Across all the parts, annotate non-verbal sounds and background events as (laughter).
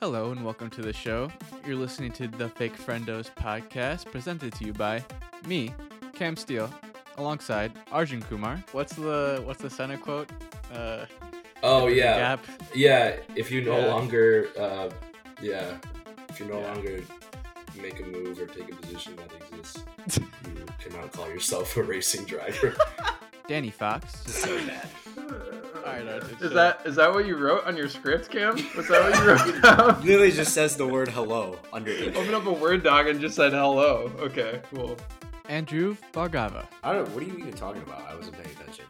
Hello and welcome to the show. You're listening to the Fake Friendos podcast presented to you by me, Cam Steele, alongside Arjun Kumar. What's the what's the center quote? Uh, Oh yeah, Gap. yeah. If you no Yeah. longer, uh, yeah, if you no Yeah. longer make a move or take a position that exists, (laughs) you cannot call yourself a racing driver. Danny Fox. so bad. All right, Arjun. Is so- that is that what you wrote on your script, Cam? Was that what you wrote (laughs) down? Literally just says the word hello underneath. (laughs) Open up a Word doc and just said hello. Okay, cool. Andrew Bargava? I don't know. What are you even talking about? I wasn't paying attention.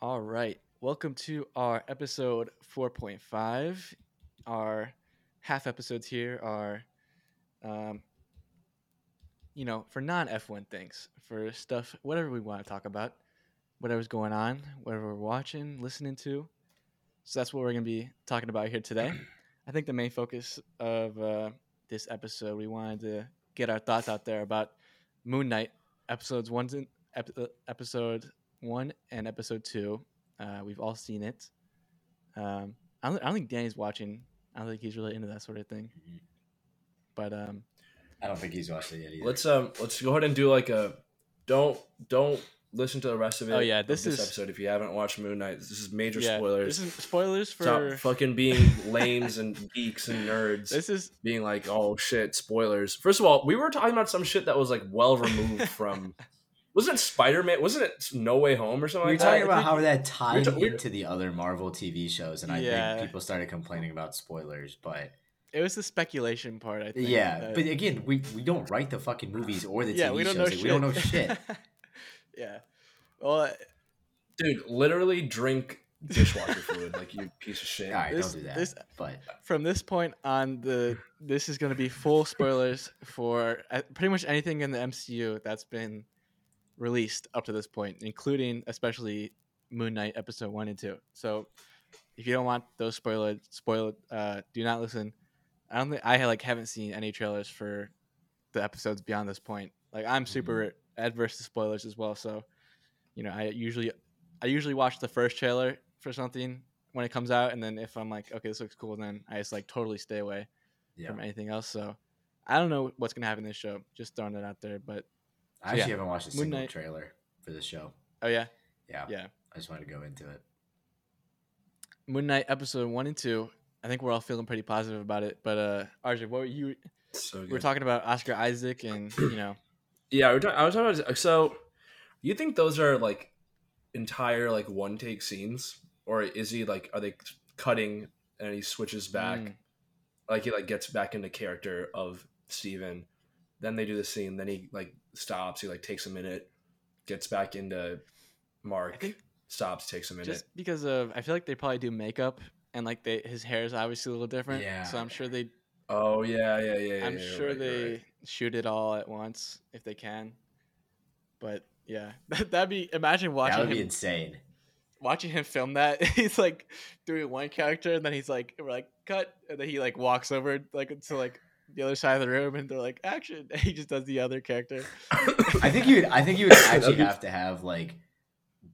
All right. Welcome to our episode 4.5. Our half episodes here are, um, you know, for non F1 things, for stuff, whatever we want to talk about, whatever's going on, whatever we're watching, listening to. So that's what we're going to be talking about here today. I think the main focus of uh, this episode, we wanted to get our thoughts out there about Moon Knight episodes one, ep- uh, episode one and episode two. Uh, we've all seen it. Um, I don't, I don't think Danny's watching. I don't think he's really into that sort of thing. Mhm. But um, I don't think he's watched it yet either. Let's um, let's go ahead and do like a don't don't listen to the rest of it. Oh, yeah, of this is- episode if you haven't watched Moon Knight. This is major yeah, spoilers. This is spoilers Stop for. fucking being (laughs) lames and geeks and nerds. This is being like, oh shit, spoilers. First of all, we were talking about some shit that was like well removed (laughs) from. Wasn't it Spider Man? Wasn't it No Way Home or something we were like talking that? about how that tied ta- we're- into the other Marvel TV shows, and I Yeah. think people started complaining about spoilers. But it was the speculation part. I think. yeah, that- but again, we, we don't write the fucking movies or the (laughs) yeah, TV we don't shows. know like, shit. We don't know shit. (laughs) yeah. Well, Dude, literally drink dishwasher fluid like you piece of shit. All right, This- don't do that. this- but from this point on, the this is going to be full spoilers for uh, pretty much anything in the MCU that's been released up to this point, including especially Moon Knight episode one and two. So, if you don't want those spoiled, spoiled, uh, do not listen. I don't think I like haven't seen any trailers for the episodes beyond this point. Like I'm super mm-hmm. adverse to spoilers as well. So, you know, I usually I usually watch the first trailer for something when it comes out, and then if I'm like, okay, this looks cool, then I just like totally stay away yeah, from anything else. So I don't know what's gonna happen in this show. Just throwing it out there. But I so, yeah, actually haven't watched a Moon single Knight- trailer for this show. oh yeah, Yeah, yeah. I just wanted to go into it. Moon Knight episode one and two. I think we're all feeling pretty positive about it. But uh, RJ, what were you? So. We're talking about Oscar Isaac, and you know, (clears throat) yeah, we're talking. I was talking about. So, you think those are like entire like one take scenes, or is he like are they cutting and he switches back? mm, like he like gets back into character of Steven. Then they do the scene. Then he like stops. He like takes a minute, gets back into Mark. Stops, takes a minute. just because of I feel like they probably do makeup, and like they his hair is obviously a little different. Yeah. So I'm sure they oh yeah, yeah, yeah. yeah I'm yeah, sure right, they right. shoot it all at once if they can. But yeah, (laughs) that'd be imagine watching. That would him be insane. watching him film that. (laughs) He's like doing one character, and then he's like, we're like cut, and then he like walks over like to like the other side of the room, and they're like action. (laughs) And he just does the other character. I think you would. I think you would actually have to have like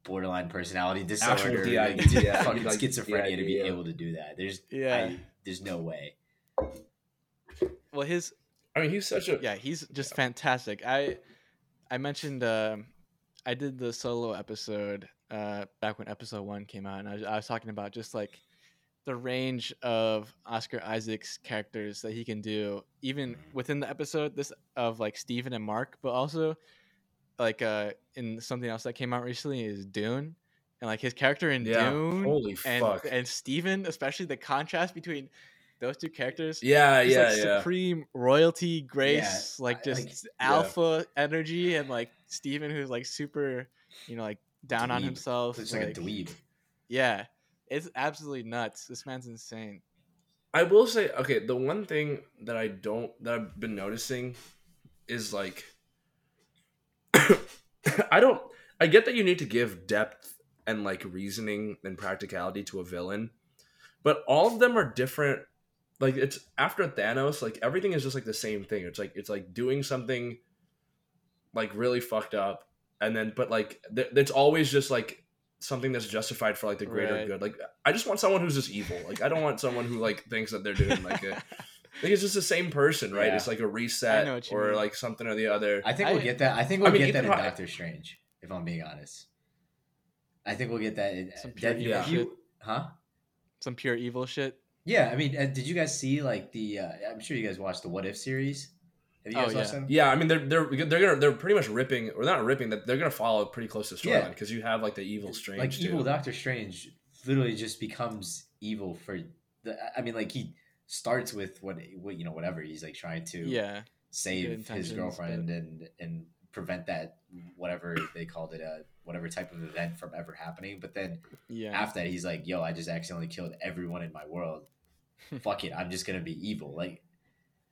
borderline personality disorder, DID, like, yeah, fucking like schizophrenia to be yeah. able to do that. There's Yeah. I, there's no way. Well, his I mean, he's such a yeah, he's just fantastic. I I mentioned um, I did the solo episode uh, back when episode one came out, and I was, I was talking about just like the range of Oscar Isaac's characters that he can do, even within the episode. This of like Steven and Mark, but also like uh, in something else that came out recently is Dune, and like his character in Yeah. Dune Holy and fuck. and Steven, especially the contrast between those two characters yeah, yeah, like yeah. supreme royalty grace I- like just like- alpha energy and like steven who's like super you know like down on himself It's like, a dweeb. yeah it's absolutely nuts this man's insane I will say, okay, the one thing that I don't that I've been noticing is like (laughs) I don't I get that you need to give depth and like reasoning and practicality to a villain, but all of them are different. Like it's after Thanos, like everything is just like the same thing. It's like it's like doing something like really fucked up and then but like th- it's always just like something that's justified for like the greater Right. good. Like I just want someone who's just evil. Like I don't want someone who like thinks that they're doing like a (laughs) like it's just the same person, right? Yeah. It's like a reset know what you or mean. like something or the other. I think we'll get that. I think we'll I mean, get that in Hawke- Doctor Strange. If I'm being honest, I think we'll get that. In, Some pure that evil you- shit. huh? Some pure evil shit. Yeah, I mean, uh, did you guys see like the? Uh, I'm sure you guys watched the What If series. Have you Oh, guys watched yeah. them? Yeah, I mean they're they're they're gonna they're pretty much ripping or not ripping that they're gonna follow pretty close to storyline Yeah. because you have like the evil strange like too. evil Doctor Strange literally just becomes evil for the. I mean, like he starts with what, what you know, whatever he's like trying to Yeah. save his girlfriend and and prevent that whatever they called it a whatever type of event from ever happening. But then Yeah. after that, he's like, "Yo, I just accidentally killed everyone in my world. (laughs) Fuck it, I'm just gonna be evil." Like,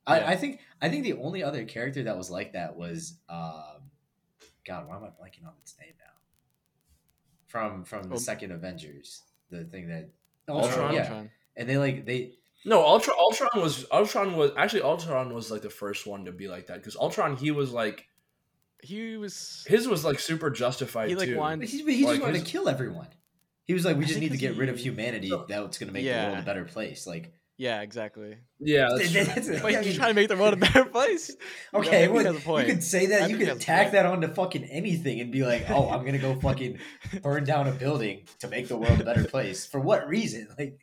Yeah. I, I think I think the only other character that was like that was, um, God, why am I blanking on its name now? From from the Oh. second Avengers, the thing that Ultron? yeah, Ultron. and they like they No, Ultron. Ultron was Ultron was actually Ultron was like the first one to be like that because Ultron he was like He was. his was like super justified He, like, too. wanted- But he, he just Like, wanted his- to kill everyone. He was like, we I just need to get rid of he- humanity. That's going to make the world a better place. Like, Yeah, exactly. yeah, (laughs) that's true. That's- But I he's mean- trying to make the world a better place. (laughs) okay, I think he well, has a point. you could say I that. You could has a tack point. that onto fucking anything and be like, oh, I'm going to go (laughs) fucking burn down a building to make the world a better place. For what reason? Like,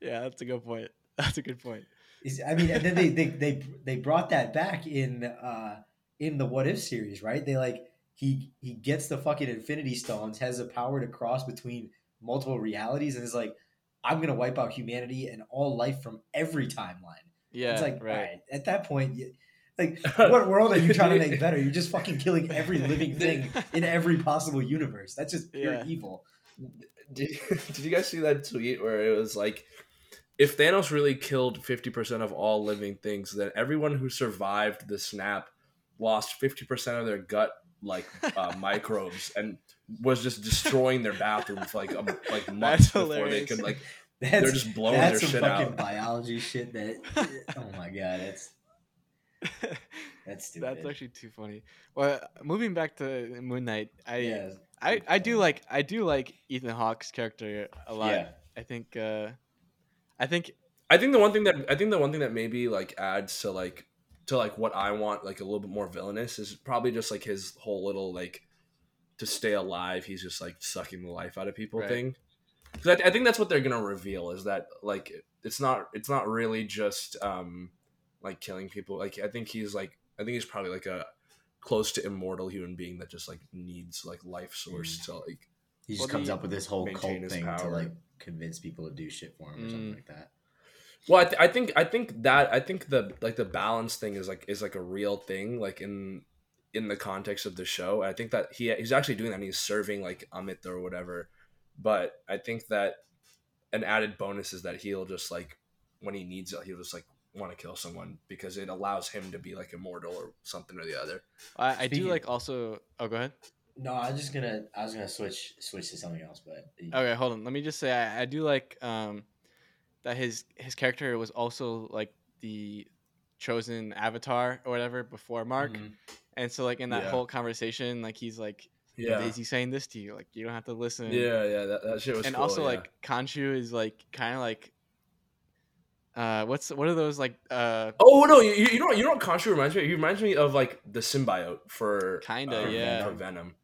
yeah, that's a good point. (laughs) That's a good point. is- I mean, and then they, they they they brought that back in uh in the What If series, right? They like he he gets the fucking Infinity Stones, has the power to cross between multiple realities, and is like, I'm gonna wipe out humanity and all life from every timeline. Yeah, it's like, right. all right, at that point, you, like, (laughs) what world are you trying to make better? You're just fucking killing every living thing in every possible universe. That's just pure Yeah. evil. Did, did you guys see that tweet where it was like, if Thanos really killed fifty percent of all living things, then everyone who survived the snap lost fifty percent of their gut like uh, (laughs) microbes and was just destroying their bathroom for like a, like months before they could like That's, they're just blowing that's their some shit fucking out. biology shit. That (laughs) oh my god, that's (laughs) that's stupid. That's actually too funny. Well, moving back to Moon Knight, I yeah, I, I do like I do like Ethan Hawke's character a lot. yeah. I think uh I think I think the one thing that I think the one thing that maybe like adds to like to like what I want like a little bit more villainous is probably just like his whole little like to stay alive he's just like sucking the life out of people Right. thing. Because I, I think that's what they're gonna reveal is that like it's not it's not really just um like killing people. Like I think he's like I think he's probably like a close to immortal human being that just like needs like life source to like He just Well, comes up with this whole cult his thing to like convince people to do shit for him or something Mm. like that. Well, I, th- I think I think that I think the like the balance thing is like is like a real thing like in in the context of the show. I think that he he's actually doing that. and He's serving like Ammit or whatever. But I think that an added bonus is that he'll just like when he needs it, he'll just like want to kill someone because it allows him to be like immortal or something or the other. I, I do like also oh go ahead. No, I was just gonna I was gonna switch switch to something else, but Okay, hold on. Let me just say I, I do like um that his his character was also like the chosen avatar or whatever before Mark. Mhm. And so like in that Yeah. whole conversation, like he's like Yeah, is he saying this to you? Like you don't have to listen. yeah, yeah. That, that shit was and cool, also yeah. like Khonshu is like kind of like uh what's what are those like uh Oh no! You, you know you know what Khonshu reminds me? Of? He reminds me of like the symbiote for Kinda, uh, yeah. for Venom.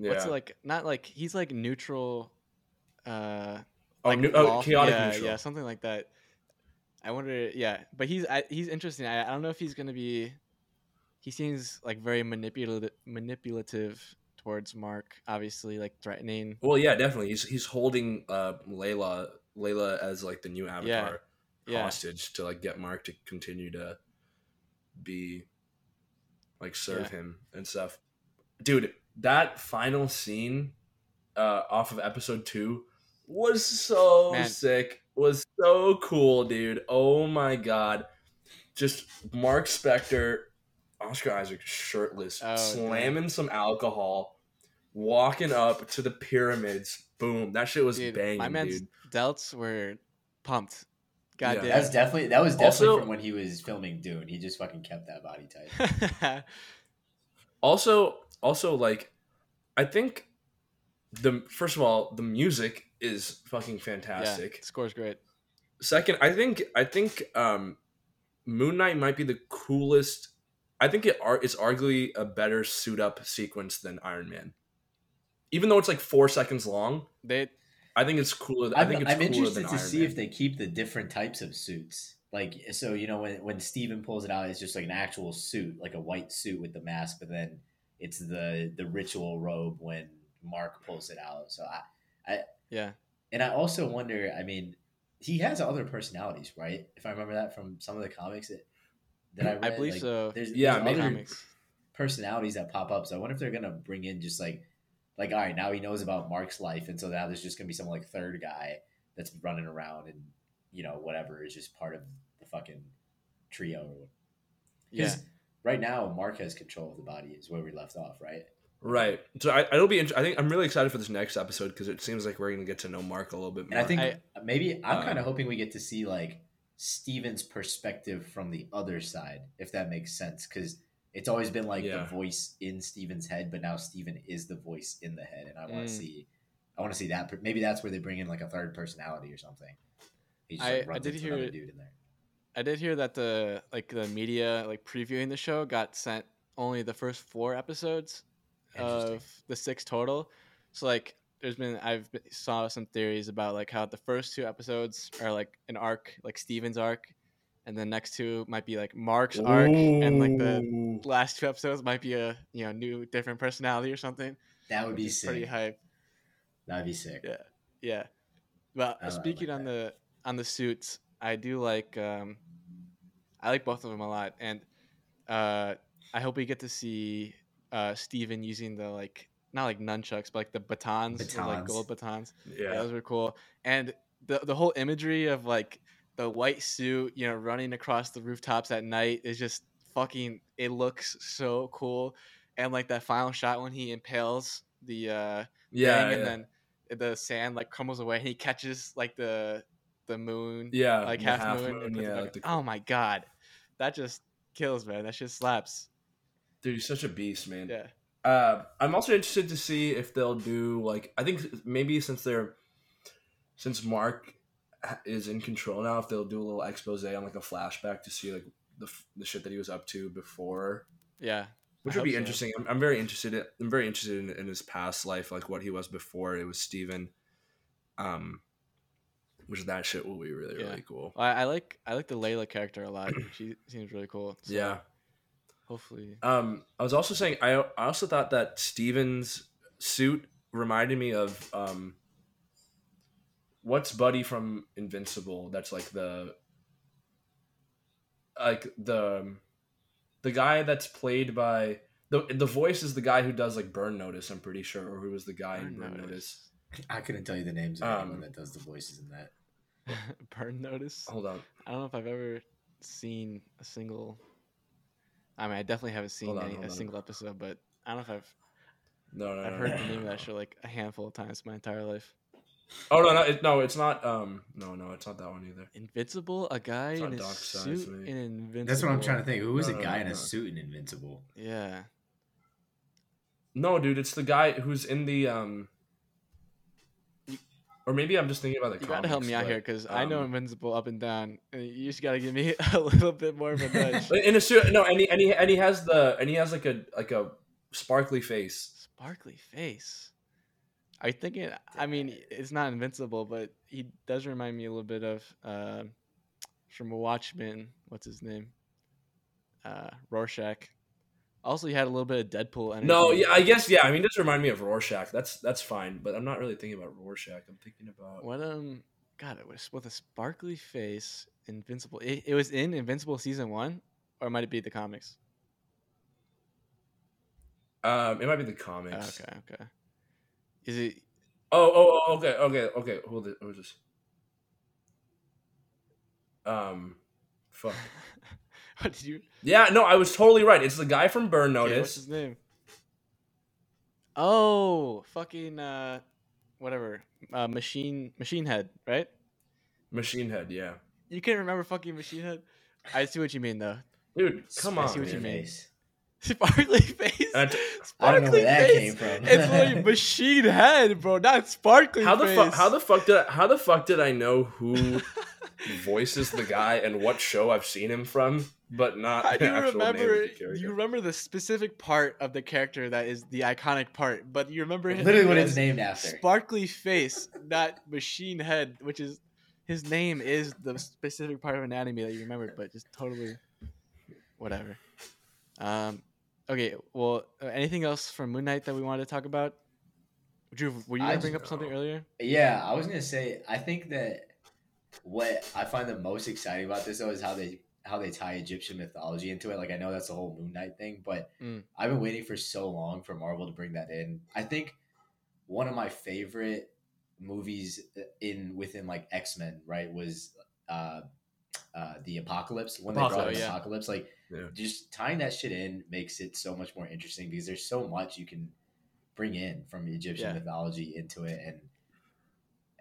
Yeah. what's it like not like he's like neutral uh oh, like nu- oh, chaotic yeah, neutral. yeah something like that i wonder yeah but he's I, he's interesting I, I don't know if he's gonna be he seems like very manipulative manipulative towards mark obviously like threatening Well, yeah, definitely. He's he's holding uh Layla Layla as like the new avatar yeah hostage to like get Mark to continue to be like serve him and stuff. Dude, that final scene uh off of episode 2 was so Man. sick. Was so cool, dude. Oh my god. Just Mark Spector, Oscar Isaac shirtless, Oh, slamming some alcohol, walking up to the pyramids. Boom. That shit was dude banging, my man's dude. delts were pumped god Yeah. That's definitely that was definitely Also- from when he was filming Dune. He just fucking kept that body type. (laughs) damn Also, Also, like, I think the first of all, the music is fucking Yeah, fantastic. score's great. Second, I think I think um, Moon Knight might be the coolest. I think it are it's arguably a better suit up sequence than Iron Man. Even though it's like four seconds long, They I think it's cooler. I I'm, think it's I'm cooler interested than to Iron see Man. if they keep the different types of suits. Like so, you know, when when Steven pulls it out, it's just like an actual suit, like a white suit with the mask, but then it's the the ritual robe when Mark pulls it out. So I I yeah. and I also wonder, I mean, he has other personalities, right? If I remember that from some of the comics that, that I read. I believe like, so. There's, Yeah, there's maybe- other Comics. personalities that pop up. So I wonder if they're gonna bring in just like like all right, now he knows about Mark's life, and so now there's just gonna be some like third guy that's running around and you know whatever is just part of the fucking trio. or Yeah. Because right now Mark has control of the body, is where we left off, right? Right. So I, it'll be. int- I think I'm really excited for this next episode because it seems like we're gonna get to know Mark a little bit more. And I think I- maybe I'm Um, kind of hoping we get to see like Steven's perspective from the other side, if that makes sense, because. It's always been like Yeah. the voice in Steven's head, but now Steven is the voice in the head, and I want Mm. to see, I want to see that. Maybe that's where they bring in like a third personality or something. He just I- like, I did into another hear- dude in there. I did hear that the like the media like previewing the show got sent only the first four episodes of the six total. So like there's been I've been, saw some theories about like how the first two episodes are like an arc, like Steven's arc, and the next two might be like Mark's arc, and like the last two episodes might be a you know new different personality or something. That would be is pretty sick. hype. That'd be sick. Yeah, yeah. But uh, oh, I li- I speaking like on the on the suits, I do like um, I like both of them a lot, and uh, I hope we get to see uh, Steven using the like not like nunchucks, but like the batons, the, like gold batons. Yeah. Yeah. those were cool. And the the whole imagery of like the white suit, you know, running across the rooftops at night is just fucking. It looks so cool. And like that final shot when he impales the uh, Yeah. thing, and then the sand like crumbles away, and he catches like the the moon, yeah. like the half, moon. it yeah. Like the, oh my god, that just kills, man. That shit slaps. Dude, he's such a beast, man. Yeah. Uh, I'm also interested to see if they'll do like I think maybe since they're since Mark is in control now, if they'll do a little expose on like a flashback to see like the the shit that he was up to before, Yeah. which I would be so. interesting. I'm, I'm very interested. In, I'm very interested in, in his past life, like what he was before it was Steven. Um, which that shit will be really Yeah. really cool. I, I like I like the Layla character a lot. (clears throat) she seems really cool. So Yeah. Hopefully. Um, I was also saying I I also thought that Steven's suit reminded me of um what's Buddy from Invincible? That's like the like the the guy that's played by the the voice is the guy who does like Burn Notice. I'm pretty sure, or who was the guy in Burn Burn Notice. Notice. I couldn't tell you the names of Um, anyone that does the voices in that. (laughs) Burn notice. Hold on, I don't know if I've ever seen a single. I mean, I definitely haven't seen on, any, a on. single episode, but I don't know if I've no, no, I've no, heard no, the no, name of that show like a handful of times my entire life. Oh no, no, it, no, it's not. Um, no, no, it's not that one either. Invincible, a guy in a suit for me. in Invincible. That's what I'm trying to think. Who is No, a guy no, in a suit in Invincible? Yeah, No, dude, it's the guy who's in the um. Or maybe I'm just thinking about the. you gotta help me out but, here because I know um, Invincible up and down. and You just gotta give me (laughs) a little bit more of a nudge. (laughs) In a suit, no, and he, and he and he has the and he has like a like a sparkly face. Sparkly face. Are you thinking? I mean, it's not invincible, but he does remind me a little bit of uh, from Watchmen. What's his name? Uh, Rorschach. Also, he had a little bit of Deadpool energy. No, yeah, I guess yeah. I mean, it does remind me of Rorschach. That's that's fine, but I'm not really thinking about Rorschach. I'm thinking about. What um, God, it was with a sparkly face. Invincible. It, it was in Invincible season one, or might it be the comics? Um, it might be the comics. okay, okay. Is it? Oh, oh, oh, okay, okay, okay. Hold it. Hold this. Um, fuck. (laughs) what (laughs) did you? Yeah, no, I was totally right. It's the guy from Burn Okay, what's Notice. his name? Oh, fucking uh, whatever. Uh, machine Machine Head, right? Machine Head. Yeah, You can't remember fucking Machine Head? I see what you mean though. dude, come I on, see what you mean. (laughs) Face. Sparkly face. And I t- I don't know where Sparkly that face. came from. It's like (laughs) machine head, bro, not sparkly how the fuck? How the fuck did I, how the fuck did I know who voices the guy and what show I've seen him from, but not I do the you actual name of remember? the character? You remember the specific part of the character that is the iconic part, but you remember him Literally what as it's named after. Sparkly face, not machine head, which is his name is the specific part of anatomy that you remember, but just totally whatever. Um, okay, well, uh, anything else from Moon Knight that we wanted to talk about? Dhruv, were you I gonna bring just up something earlier? Yeah, I was gonna say I think that what I find the most exciting about this though is how they how they tie Egyptian mythology into it. Like I know that's the whole Moon Knight thing, but Mm. I've been waiting for so long for Marvel to bring that in. I think one of my favorite movies in within like X Men, right, was uh uh the Apocalypse when they brought Apocalypse, in yeah. Apocalypse. Like Yeah. just tying that shit in makes it so much more interesting because there's so much you can bring in from Egyptian Yeah. mythology into it, and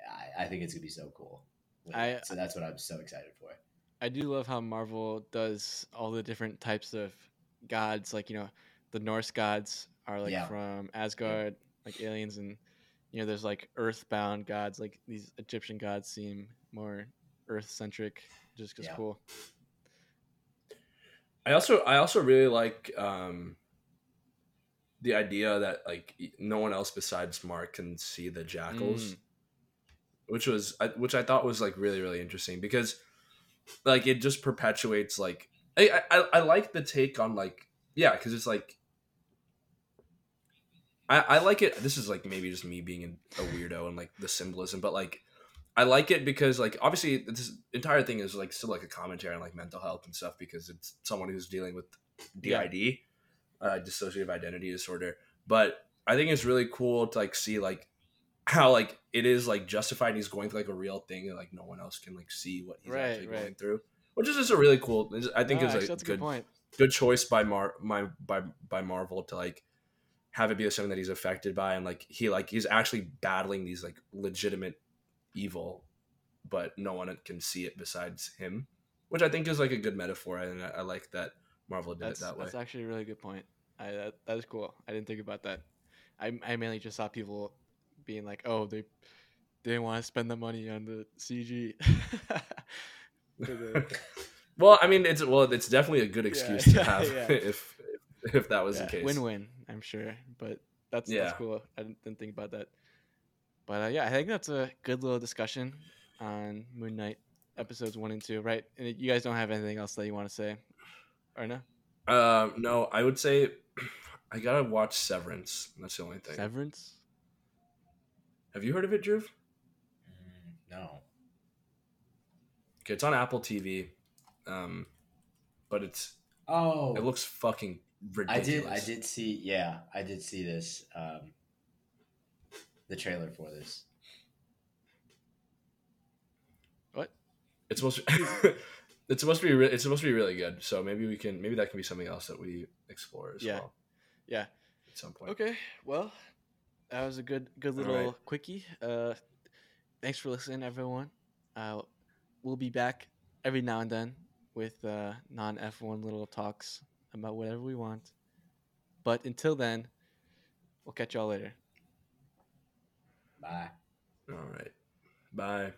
I, I think it's gonna be so cool. With I- so that's what I'm so excited for. I do love how Marvel does all the different types of gods. Like you know, the Norse gods are like Yeah. from Asgard, like aliens, and you know, there's like earthbound gods. Like these Egyptian gods seem more earth centric, just because Yeah. cool. I also I also really like um the idea that like no one else besides Mark can see the jackals, Mm. Which was which I thought was like really really interesting because like it just perpetuates like I I, I like the take on like yeah because it's like I I like it. This is like maybe just me being a weirdo and like the symbolism, but like I like it because like obviously this entire thing is like still like a commentary on like mental health and stuff because it's someone who's dealing with Yeah. DID, uh, dissociative identity disorder. But I think it's really cool to like see like how like it is like justified. He's going through like a real thing and like no one else can like see what he's Right, actually right. going through, which is just a really cool. I think No, is actually, a good good point. good choice by Mar my by by Marvel to like have it be something that he's affected by and like he like he's actually battling these like legitimate evil, but no one can see it besides him, which I think is like a good metaphor and I, I like that Marvel did That's it that way. that's actually a really good point. I that, that is cool. I didn't think about that. I I mainly just saw people being like, oh, they they didn't want to spend the money on the CG. (laughs) The- (laughs) well, I mean it's well it's definitely a good excuse (laughs) Yeah, to have yeah. if if that was yeah, the case. Win-win, I'm sure. But that's Yeah. that's cool. I didn't, didn't think about that. But uh, yeah, I think that's a good little discussion on Moon Knight episodes one and two, right? And you guys don't have anything else that you want to say, or no? Um, no, I would say (clears throat) I gotta watch Severance. That's the only thing. Severance. Have you heard of it, Dhruv? Mm, no. Okay, it's on Apple TV, um, but it's Oh, it looks fucking ridiculous. I did. I did see. Yeah, I did see this. Um, the trailer for this. What? It's supposed to. (laughs) it's supposed to be. Re- it's supposed to be really good. So maybe we can. Maybe that can be something else that we explore as Yeah. well Yeah. at some point. Okay. Well, that was a good good little right. quickie. Uh, thanks for listening, everyone. Uh, we'll be back every now and then with uh, non F1 little talks about whatever we want. But until then, we'll catch y'all later. Bye. All right. Bye.